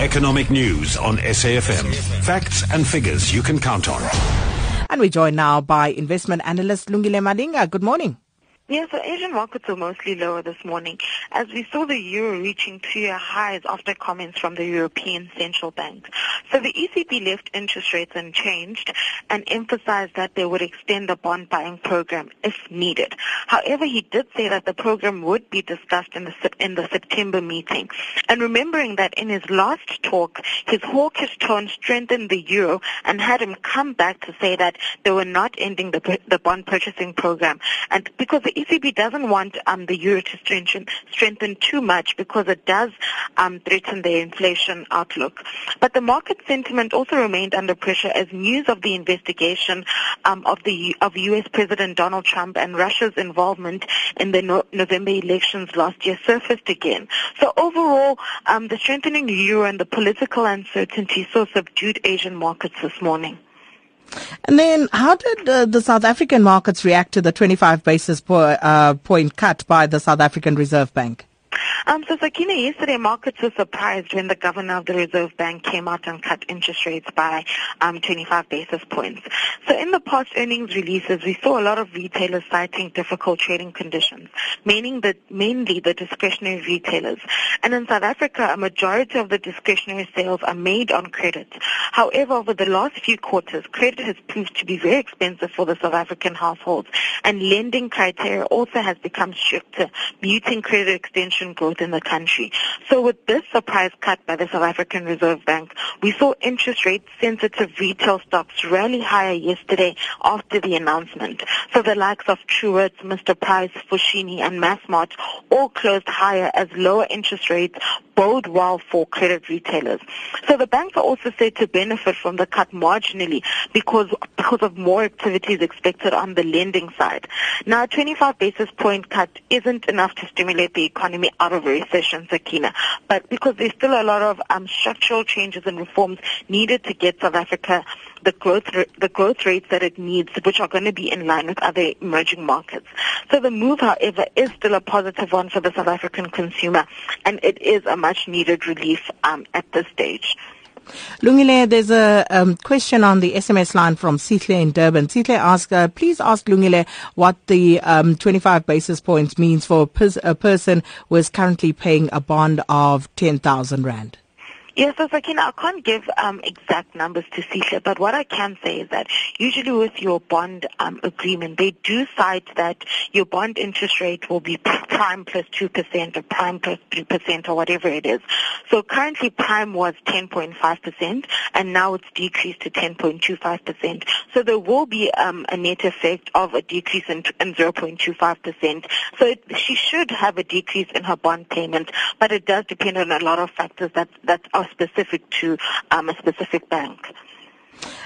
Economic news on SAFM. Facts and figures you can count on. And we're joined now by investment analyst Lungile Malinga. Good morning. Yeah, so Asian markets were mostly lower this morning as we saw the euro reaching two-year highs after comments from the European Central Bank. So the ECB left interest rates unchanged and emphasized that they would extend the bond buying program if needed. However, he did say that the program would be discussed in the, in the September meeting. And remembering that in his last talk, his hawkish tone strengthened the euro and had him come back to say that they were not ending the, the bond purchasing program. And because the ECB doesn't want um, the euro to strengthen, strengthen too much because it does um, threaten their inflation outlook. But the market sentiment also remained under pressure as news of the investigation um, of the of U.S. President Donald Trump and Russia's involvement in the no- November elections last year surfaced again. So overall, um, the strengthening euro and the political uncertainty saw subdued Asian markets this morning. And then, how did uh, the South African markets react to the 25 basis po- uh, point cut by the South African Reserve Bank? Um, so Sakina, yesterday markets were surprised when the governor of the Reserve Bank came out and cut interest rates by um, 25 basis points. So in the past earnings releases, we saw a lot of retailers citing difficult trading conditions, meaning that mainly the discretionary retailers. And in South Africa, a majority of the discretionary sales are made on credit. However, over the last few quarters, credit has proved to be very expensive for the South African households, and lending criteria also has become stricter, muting credit extension growth growth in the country. So with this surprise cut by the South African Reserve Bank, we saw interest rate sensitive retail stocks rally higher yesterday after the announcement. So the likes of Truworths, Mr. Price, Foschini and Massmart all closed higher as lower interest rates bode well for credit retailers. So the banks are also said to benefit from the cut marginally because because of more activities expected on the lending side. Now, a 25 basis point cut isn't enough to stimulate the economy out of recession, Sakina, but because there's still a lot of um, structural changes and reforms needed to get South Africa the growth the growth rates that it needs, which are going to be in line with other emerging markets. So the move, however, is still a positive one for the South African consumer, and it is a much needed relief um, at this stage. Lungile, there's a um, question on the SMS line from Sitle in Durban. Sitle asks, uh, please ask Lungile what the um, 25 basis points means for a, pers- a person who is currently paying a bond of 10,000 Rand. Yes, so Sakina, I can't give um, exact numbers to CISA, but what I can say is that usually with your bond um, agreement, they do cite that your bond interest rate will be prime plus 2% or prime plus 3% or whatever it is. So currently prime was 10.5% and now it's decreased to 10.25%. So there will be um, a net effect of a decrease in, in 0.25%. So it, she should have a decrease in her bond payment, but it does depend on a lot of factors that, that are specific to um, a specific bank.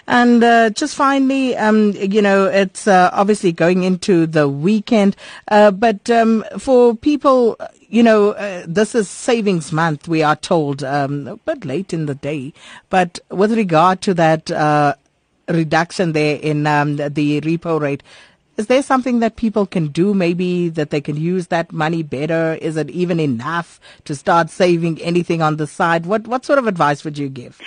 And uh, just finally, um, you know, it's uh, obviously going into the weekend, uh, but um, for people, you know, uh, this is savings month, we are told, um, a bit late in the day. But with regard to that uh, reduction there in um, the repo rate, is there something that people can do maybe that they can use that money better? Is it even enough to start saving anything on the side? What what sort of advice would you give?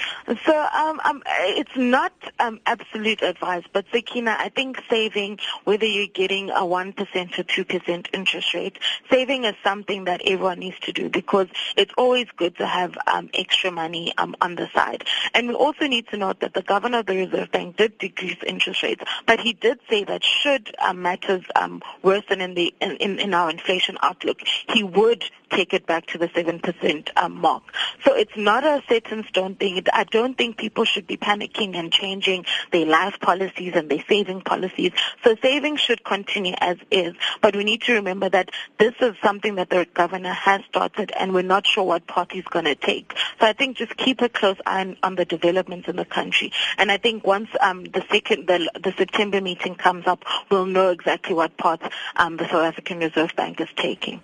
So um, um, it's not um, absolute advice, but Sakina, I think saving, whether you're getting a 1% or 2% interest rate, saving is something that everyone needs to do because it's always good to have um, extra money um, on the side. And we also need to note that the governor of the Reserve Bank did decrease interest rates, but he did say that should um, matters um, worsen in the in, in, in our inflation outlook, he would take it back to the 7% um, mark. So it's not a set in stone thing. I don't think people should be panicking and changing their life policies and their saving policies. So saving should continue as is, but we need to remember that this is something that the governor has started and we're not sure what path he's going to take. So I think just keep a close eye on, on the developments in the country. And I think once um, the second, the, the September meeting comes up, we'll know exactly what path um, the South African Reserve Bank is taking.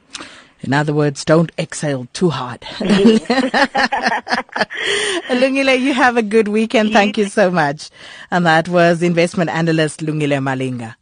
In other words, don't exhale too hard. Lungile, you have a good weekend. Thank you so much. And that was investment analyst Lungile Malinga.